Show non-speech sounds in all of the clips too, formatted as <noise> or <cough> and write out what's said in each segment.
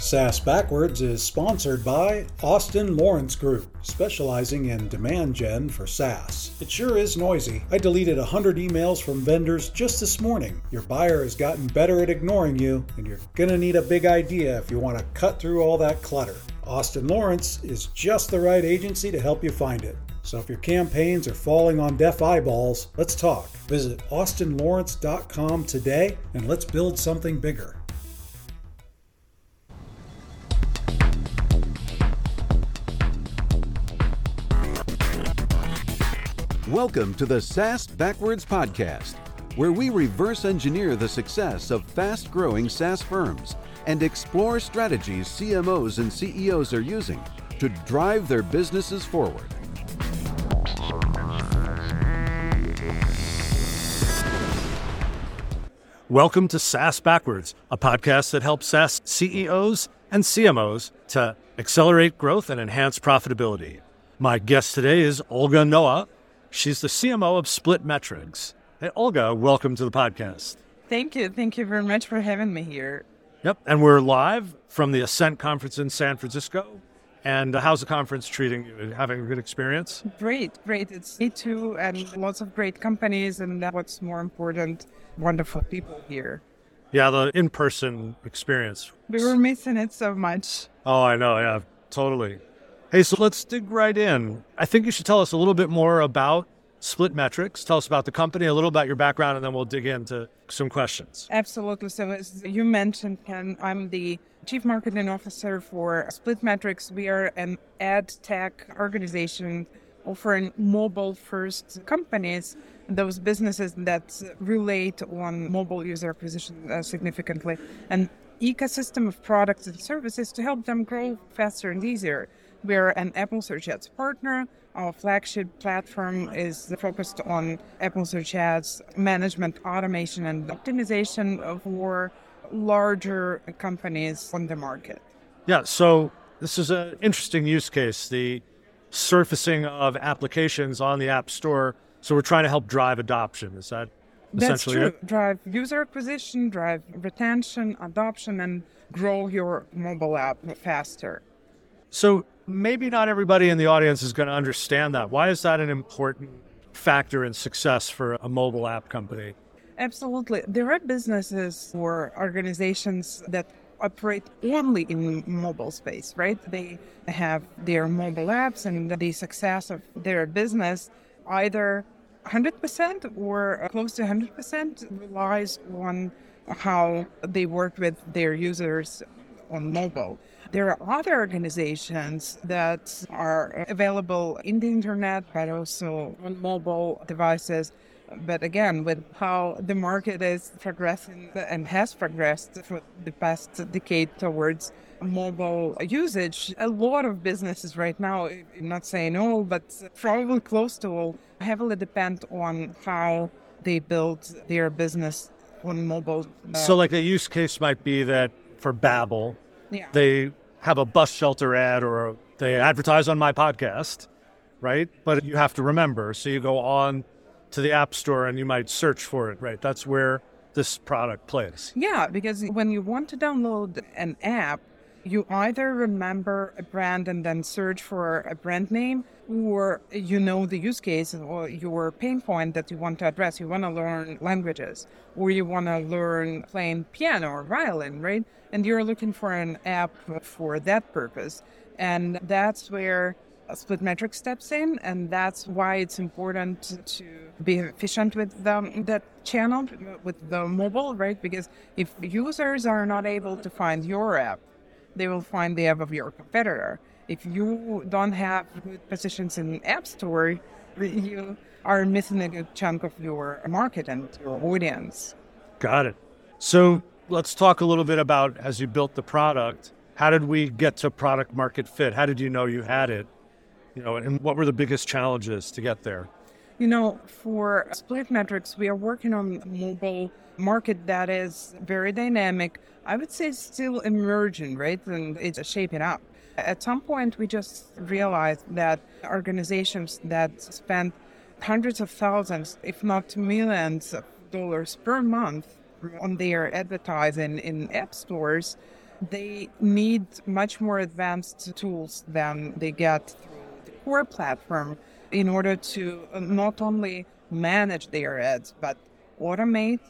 SaaS Backwards is sponsored by Austin Lawrence Group, specializing in demand gen for SaaS. It sure is noisy. I deleted 100 emails from vendors just this morning. Your buyer has gotten better at ignoring you, and you're gonna need a big idea if you want to cut through all that clutter. Austin Lawrence is just the right agency to help you find it. So if your campaigns are falling on deaf eyeballs, let's talk. Visit austinlawrence.com today and let's build something bigger. Welcome to the SaaS Backwards Podcast, where we reverse engineer the success of fast growing SaaS firms and explore strategies CMOs and CEOs are using to drive their businesses forward. Welcome to SaaS Backwards, a podcast that helps SaaS CEOs and CMOs to accelerate growth and enhance profitability. My guest today is Olga Noha. She's the CMO of Split Metrics. Hey, Olga, welcome to the podcast. Thank you. Thank you very much for having me here. Yep. And we're live from the Ascent Conference in San Francisco. And uh, how's the conference treating you? Having a good experience? Great, great. It's me too, and lots of great companies, and what's more important, wonderful people here. Yeah, the in person experience. We were missing it so much. Oh, I know. Yeah, totally. Hey, so let's dig right in. I think you should tell us a little bit more about Split Metrics. Tell us about the company, a little about your background, and then we'll dig into some questions. Absolutely. So, as you mentioned, Ken, I'm the Chief Marketing Officer for Split Metrics. We are an ad tech organization offering mobile first companies, those businesses that relate on mobile user acquisition uh, significantly, an ecosystem of products and services to help them grow faster and easier. We're an Apple Search Ads partner. Our flagship platform is focused on Apple Search Ads management, automation, and optimization for larger companies on the market. Yeah, so this is an interesting use case the surfacing of applications on the App Store. So we're trying to help drive adoption. Is that That's essentially true. it? Drive user acquisition, drive retention, adoption, and grow your mobile app faster. So maybe not everybody in the audience is going to understand that. Why is that an important factor in success for a mobile app company? Absolutely. There are businesses or organizations that operate only in mobile space, right? They have their mobile apps and the success of their business either 100% or close to 100% relies on how they work with their users on mobile. There are other organizations that are available in the internet, but also on mobile devices. But again, with how the market is progressing and has progressed for the past decade towards mobile usage, a lot of businesses right now, I'm not saying all, but probably close to all, heavily depend on how they build their business on mobile. So, like a use case might be that for Babbel, yeah. they have a bus shelter ad or they advertise on my podcast, right? But you have to remember. So you go on to the App Store and you might search for it, right? That's where this product plays. Yeah, because when you want to download an app, you either remember a brand and then search for a brand name, or you know the use case or your pain point that you want to address. You want to learn languages, or you want to learn playing piano or violin, right? And you're looking for an app for that purpose. And that's where Split Metric steps in, and that's why it's important to be efficient with the, that channel, with the mobile, right? Because if users are not able to find your app, they will find the app of your competitor. If you don't have good positions in App Store, you are missing a good chunk of your market and your audience. Got it. So let's talk a little bit about as you built the product. How did we get to product market fit? How did you know you had it? You know, and what were the biggest challenges to get there? You know, for Split Metrics, we are working on a mobile market that is very dynamic. I would say still emerging, right? And it's shaping up. At some point, we just realized that organizations that spend hundreds of thousands, if not millions of dollars per month on their advertising in app stores they need much more advanced tools than they get through the core platform in order to not only manage their ads, but automate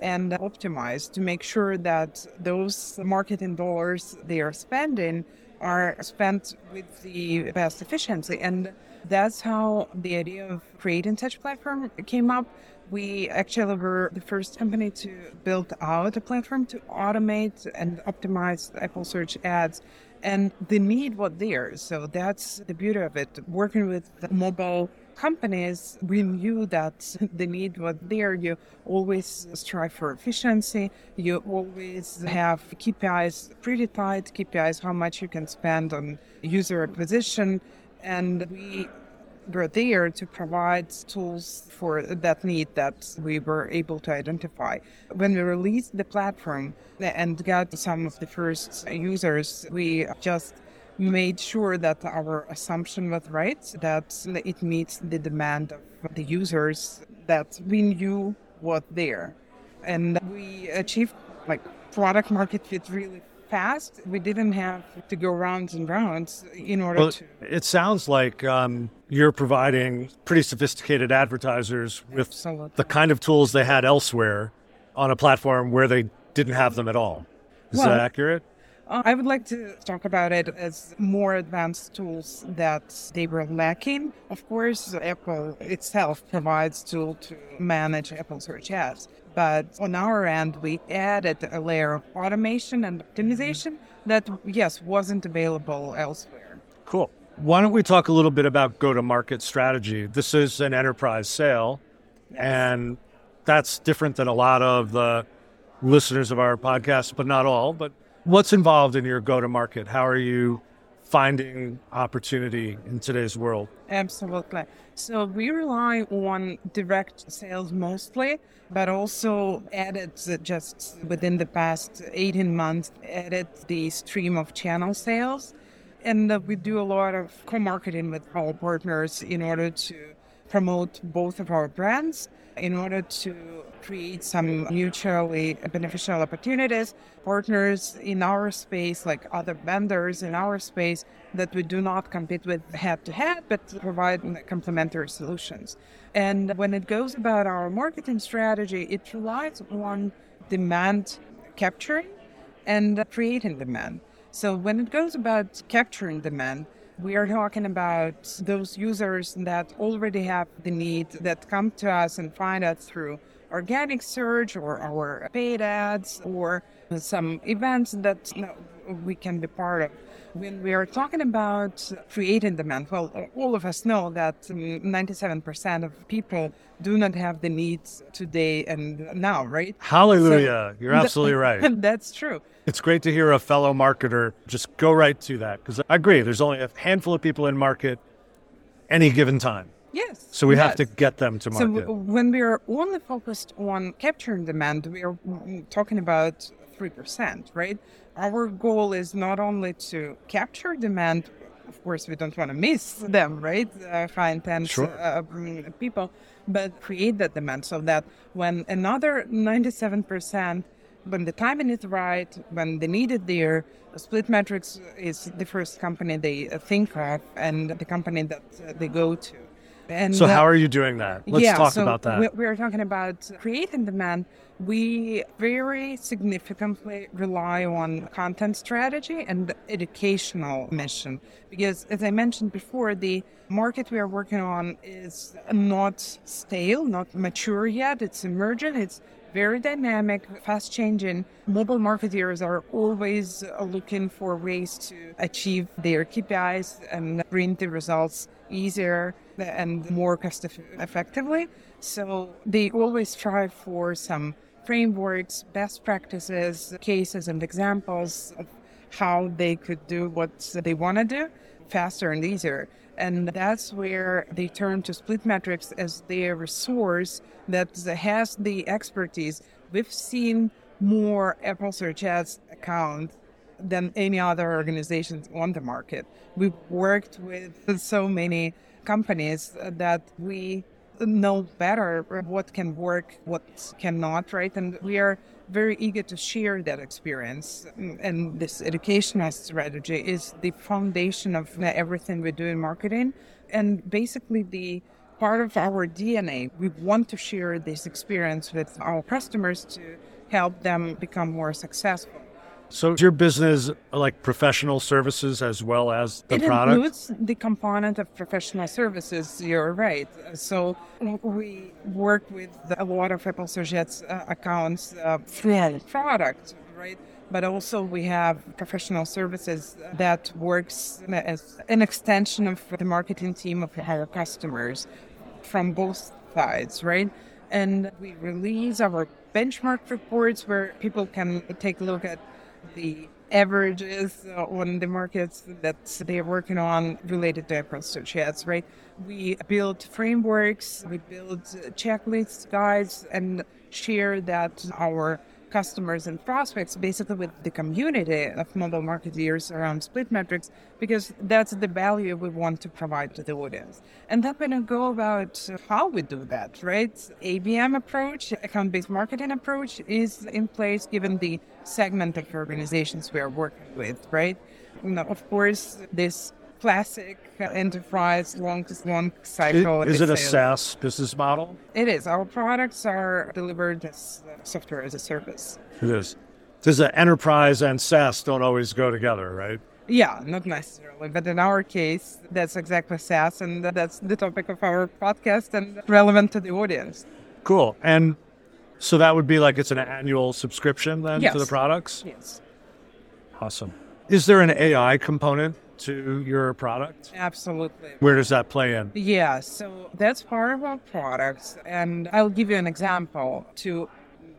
and optimize to make sure that those marketing dollars they are spending are spent with the best efficiency. And that's how the idea of creating such platform came up. We actually were the first company to build out a platform to automate and optimize Apple search ads. And the need was there. So that's the beauty of it. Working with mobile companies, we knew that <laughs> the need was there. You always strive for efficiency. You always have KPIs pretty tight, KPIs how much you can spend on user acquisition. And we were there to provide tools for that need that we were able to identify. When we released the platform and got some of the first users, we just made sure that our assumption was right, that it meets the demand of the users, that we knew what there. And we achieved like product market fit really fast. We didn't have to go rounds and rounds in order well, to. It sounds like um, you're providing pretty sophisticated advertisers with Absolutely. the kind of tools they had elsewhere on a platform where they didn't have them at all. Is well, that accurate? Uh, I would like to talk about it as more advanced tools that they were lacking. Of course, Apple itself provides tool to manage Apple Search Ads. But on our end, we added a layer of automation and optimization that, yes, wasn't available elsewhere. Cool. Why don't we talk a little bit about go to market strategy? This is an enterprise sale, yes. and that's different than a lot of the listeners of our podcast, but not all. But what's involved in your go to market? How are you finding opportunity in today's world? Absolutely. So we rely on direct sales mostly, but also added just within the past 18 months, added the stream of channel sales. And uh, we do a lot of co marketing with our partners in order to promote both of our brands in order to create some mutually beneficial opportunities, partners in our space, like other vendors in our space, that we do not compete with head to head, but provide complementary solutions. And when it goes about our marketing strategy, it relies on demand capturing and creating demand. So when it goes about capturing demand, we are talking about those users that already have the need that come to us and find us through organic search or our paid ads or some events that we can be part of. When we are talking about creating demand, well, all of us know that um, 97% of people do not have the needs today and now, right? Hallelujah. So, You're absolutely <laughs> right. <laughs> That's true. It's great to hear a fellow marketer just go right to that because I agree. There's only a handful of people in market any given time. Yes. So we yes. have to get them to market. So when we are only focused on capturing demand, we are mm, talking about 3%, right? Our goal is not only to capture demand, of course, we don't want to miss them, right? Uh, high intent sure. uh, people, but create that demand so that when another 97% when the timing is right, when the need is there, Split Splitmetrics is the first company they think of and the company that they go to. And so, how are you doing that? Let's yeah, talk so about that. We are talking about creating demand. We very significantly rely on content strategy and educational mission because, as I mentioned before, the market we are working on is not stale, not mature yet. It's emergent. It's very dynamic, fast changing. Mobile marketers are always looking for ways to achieve their KPIs and bring the results easier and more cost effectively. So they always strive for some frameworks, best practices, cases, and examples of how they could do what they want to do faster and easier. And that's where they turn to Split Metrics as their resource that has the expertise. We've seen more Apple Search Ads accounts than any other organizations on the market. We've worked with so many companies that we know better what can work, what cannot, right? And we are very eager to share that experience. And this educational strategy is the foundation of everything we do in marketing. And basically, the part of our DNA, we want to share this experience with our customers to help them become more successful. So is your business like professional services as well as the it product? includes the component of professional services. You're right. So we work with a lot of Apple Search Ads uh, accounts uh, through product, right? But also we have professional services that works as an extension of the marketing team of our customers from both sides, right? And we release our benchmark reports where people can take a look at the averages on the markets that they're working on related to Apple search ads, right? We build frameworks, we build checklists, guides, and share that our customers and prospects, basically with the community of mobile marketeers around split metrics, because that's the value we want to provide to the audience. And then when I go about how we do that, right? ABM approach, account-based marketing approach is in place given the segment of organizations we are working with, right? Of course, this classic enterprise long long cycle. Is it a SaaS business model? It is. Our products are delivered as software as a service. It is. Because the enterprise and SaaS don't always go together, right? Yeah, not necessarily. But in our case, that's exactly SaaS, and that's the topic of our podcast and relevant to the audience. Cool. And so that would be like it's an annual subscription then yes. to the products? Yes. Awesome. Is there an AI component to your product? Absolutely. Where does that play in? Yeah, so that's part of our products. And I'll give you an example to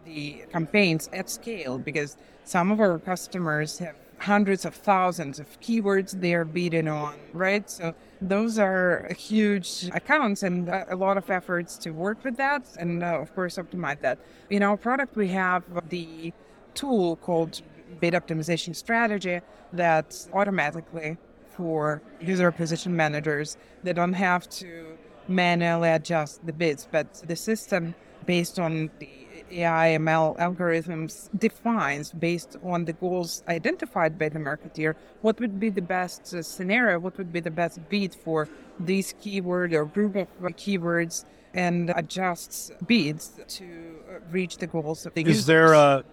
the campaigns at scale because some of our customers have hundreds of thousands of keywords they're bidding on, right? So those are huge accounts and a lot of efforts to work with that and, uh, of course, optimize that. In our product, we have the tool called bid optimization strategy that automatically for user acquisition managers. They don't have to manually adjust the bids, but the system, based on the AI ML algorithms, defines based on the goals identified by the marketeer what would be the best scenario, what would be the best bid for this keyword or group of keywords, and adjusts bids to reach the goals of the Is users. there a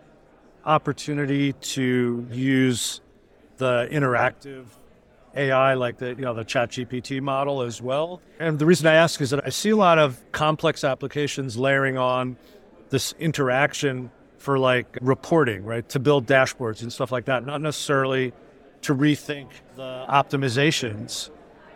opportunity to use the interactive AI like the you know the Chat GPT model as well. And the reason I ask is that I see a lot of complex applications layering on this interaction for like reporting, right? To build dashboards and stuff like that, not necessarily to rethink the optimizations,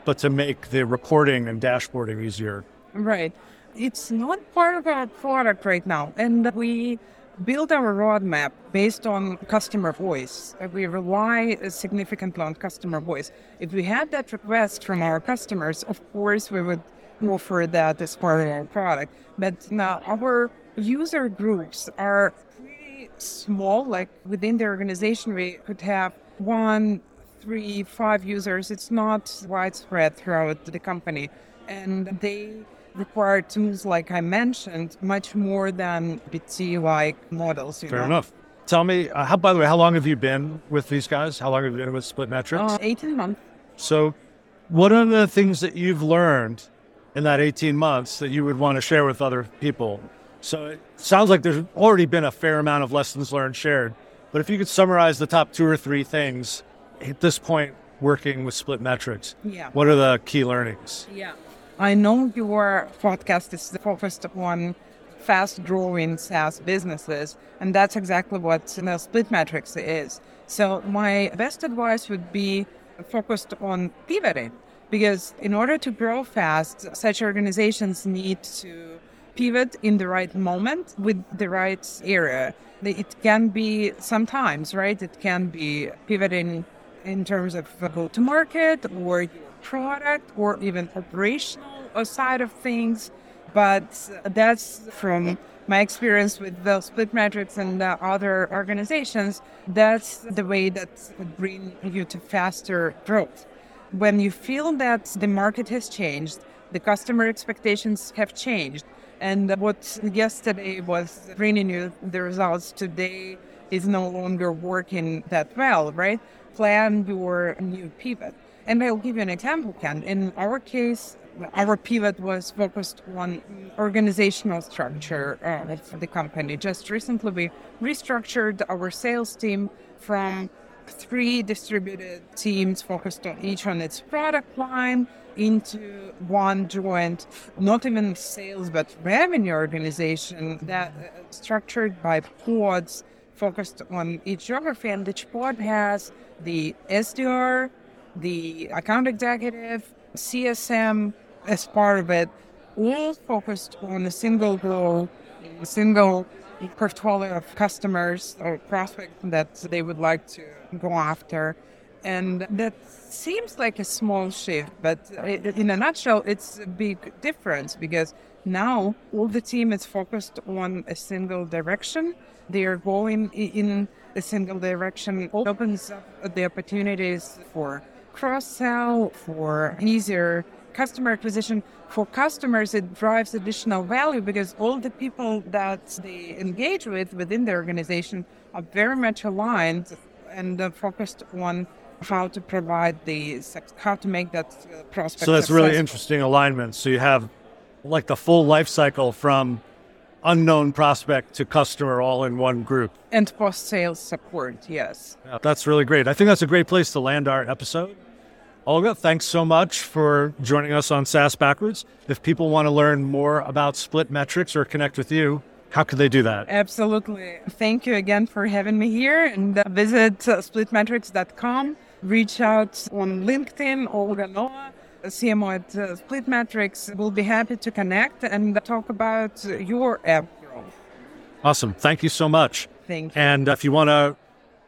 but to make the reporting and dashboarding easier. Right. It's not part of our product right now. And we build our roadmap based on customer voice. We rely significantly on customer voice. If we had that request from our customers, of course, we would offer that as part of our product. But now our user groups are pretty small. Like within the organization, we could have one, three, five users. It's not widespread throughout the company. And they require tools like I mentioned much more than GPT like models. Fair know? enough. Tell me, uh, how, by the way, how long have you been with these guys? How long have you been with Split Metrics? Uh, 18 months. So, what are the things that you've learned in that 18 months that you would want to share with other people? So, it sounds like there's already been a fair amount of lessons learned shared. But if you could summarize the top two or three things at this point working with Split Metrics, Yeah. what are the key learnings? Yeah. I know your podcast is focused on fast growing SaaS businesses, and that's exactly what know, Split Metrics is. So, my best advice would be focused on pivoting because in order to grow fast, such organizations need to pivot in the right moment with the right area. It can be sometimes, right? It can be pivoting in terms of go to market or product or even operational side of things. But that's from my experience with the split metrics and uh, other organizations. That's the way that bring you to faster growth. When you feel that the market has changed, the customer expectations have changed, And what yesterday was bringing you the results today is no longer working that well, right? Plan your new pivot. And I'll give you an example, Ken. In our case, our pivot was focused on organizational structure uh, of the company. Just recently, we restructured our sales team from three distributed teams focused on each on its product line into one joint, not even sales, but revenue organization that uh, structured by pods focused on each geography. And each pod has the SDR, the account executive, CSM as part of it, all focused on a single goal, a single portfolio of customers or prospects that they would like to go after. And that seems like a small shift, but in a nutshell, it's a big difference because now all the team is focused on a single direction. They are going in a single direction. Opens up the opportunities for cross sell, for easier customer acquisition. For customers, it drives additional value because all the people that they engage with within the organization are very much aligned and focused on how to provide the how to make that uh, prospect. So that's successful. really interesting alignment. So you have like the full life cycle from unknown prospect to customer all in one group. And post sales support, yes. Yeah, that's really great. I think that's a great place to land our episode. Olga, thanks so much for joining us on SaaS Backwards. If people want to learn more about Split Metrics or connect with you, how could they do that? Absolutely. Thank you again for having me here and uh, visit uh, splitmetrics.com. Reach out on LinkedIn, Olga Noha, CMO at uh, Splitmetrics. We'll be happy to connect and talk about your app growth. Awesome. Thank you so much. Thank you. And if you want to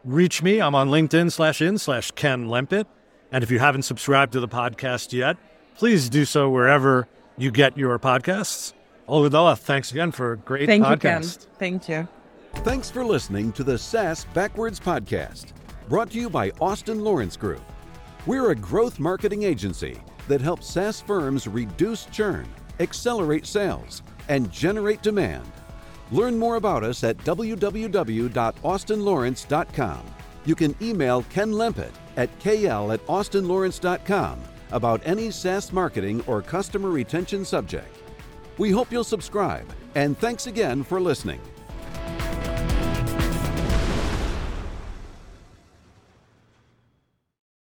reach me, I'm on LinkedIn slash in slash Ken Lempit. And if you haven't subscribed to the podcast yet, please do so wherever you get your podcasts. Olga, thanks again for a great Thank podcast. you, Ken. Thank you. Thanks for listening to the SaaS Backwards Podcast, brought to you by Austin Lawrence Group. We're a growth marketing agency that helps SaaS firms reduce churn, accelerate sales, and generate demand. Learn more about us at www.austinlawrence.com. You can email Ken Lempit at kl at austinlawrence.com about any SaaS marketing or customer retention subject. We hope you'll subscribe, and thanks again for listening.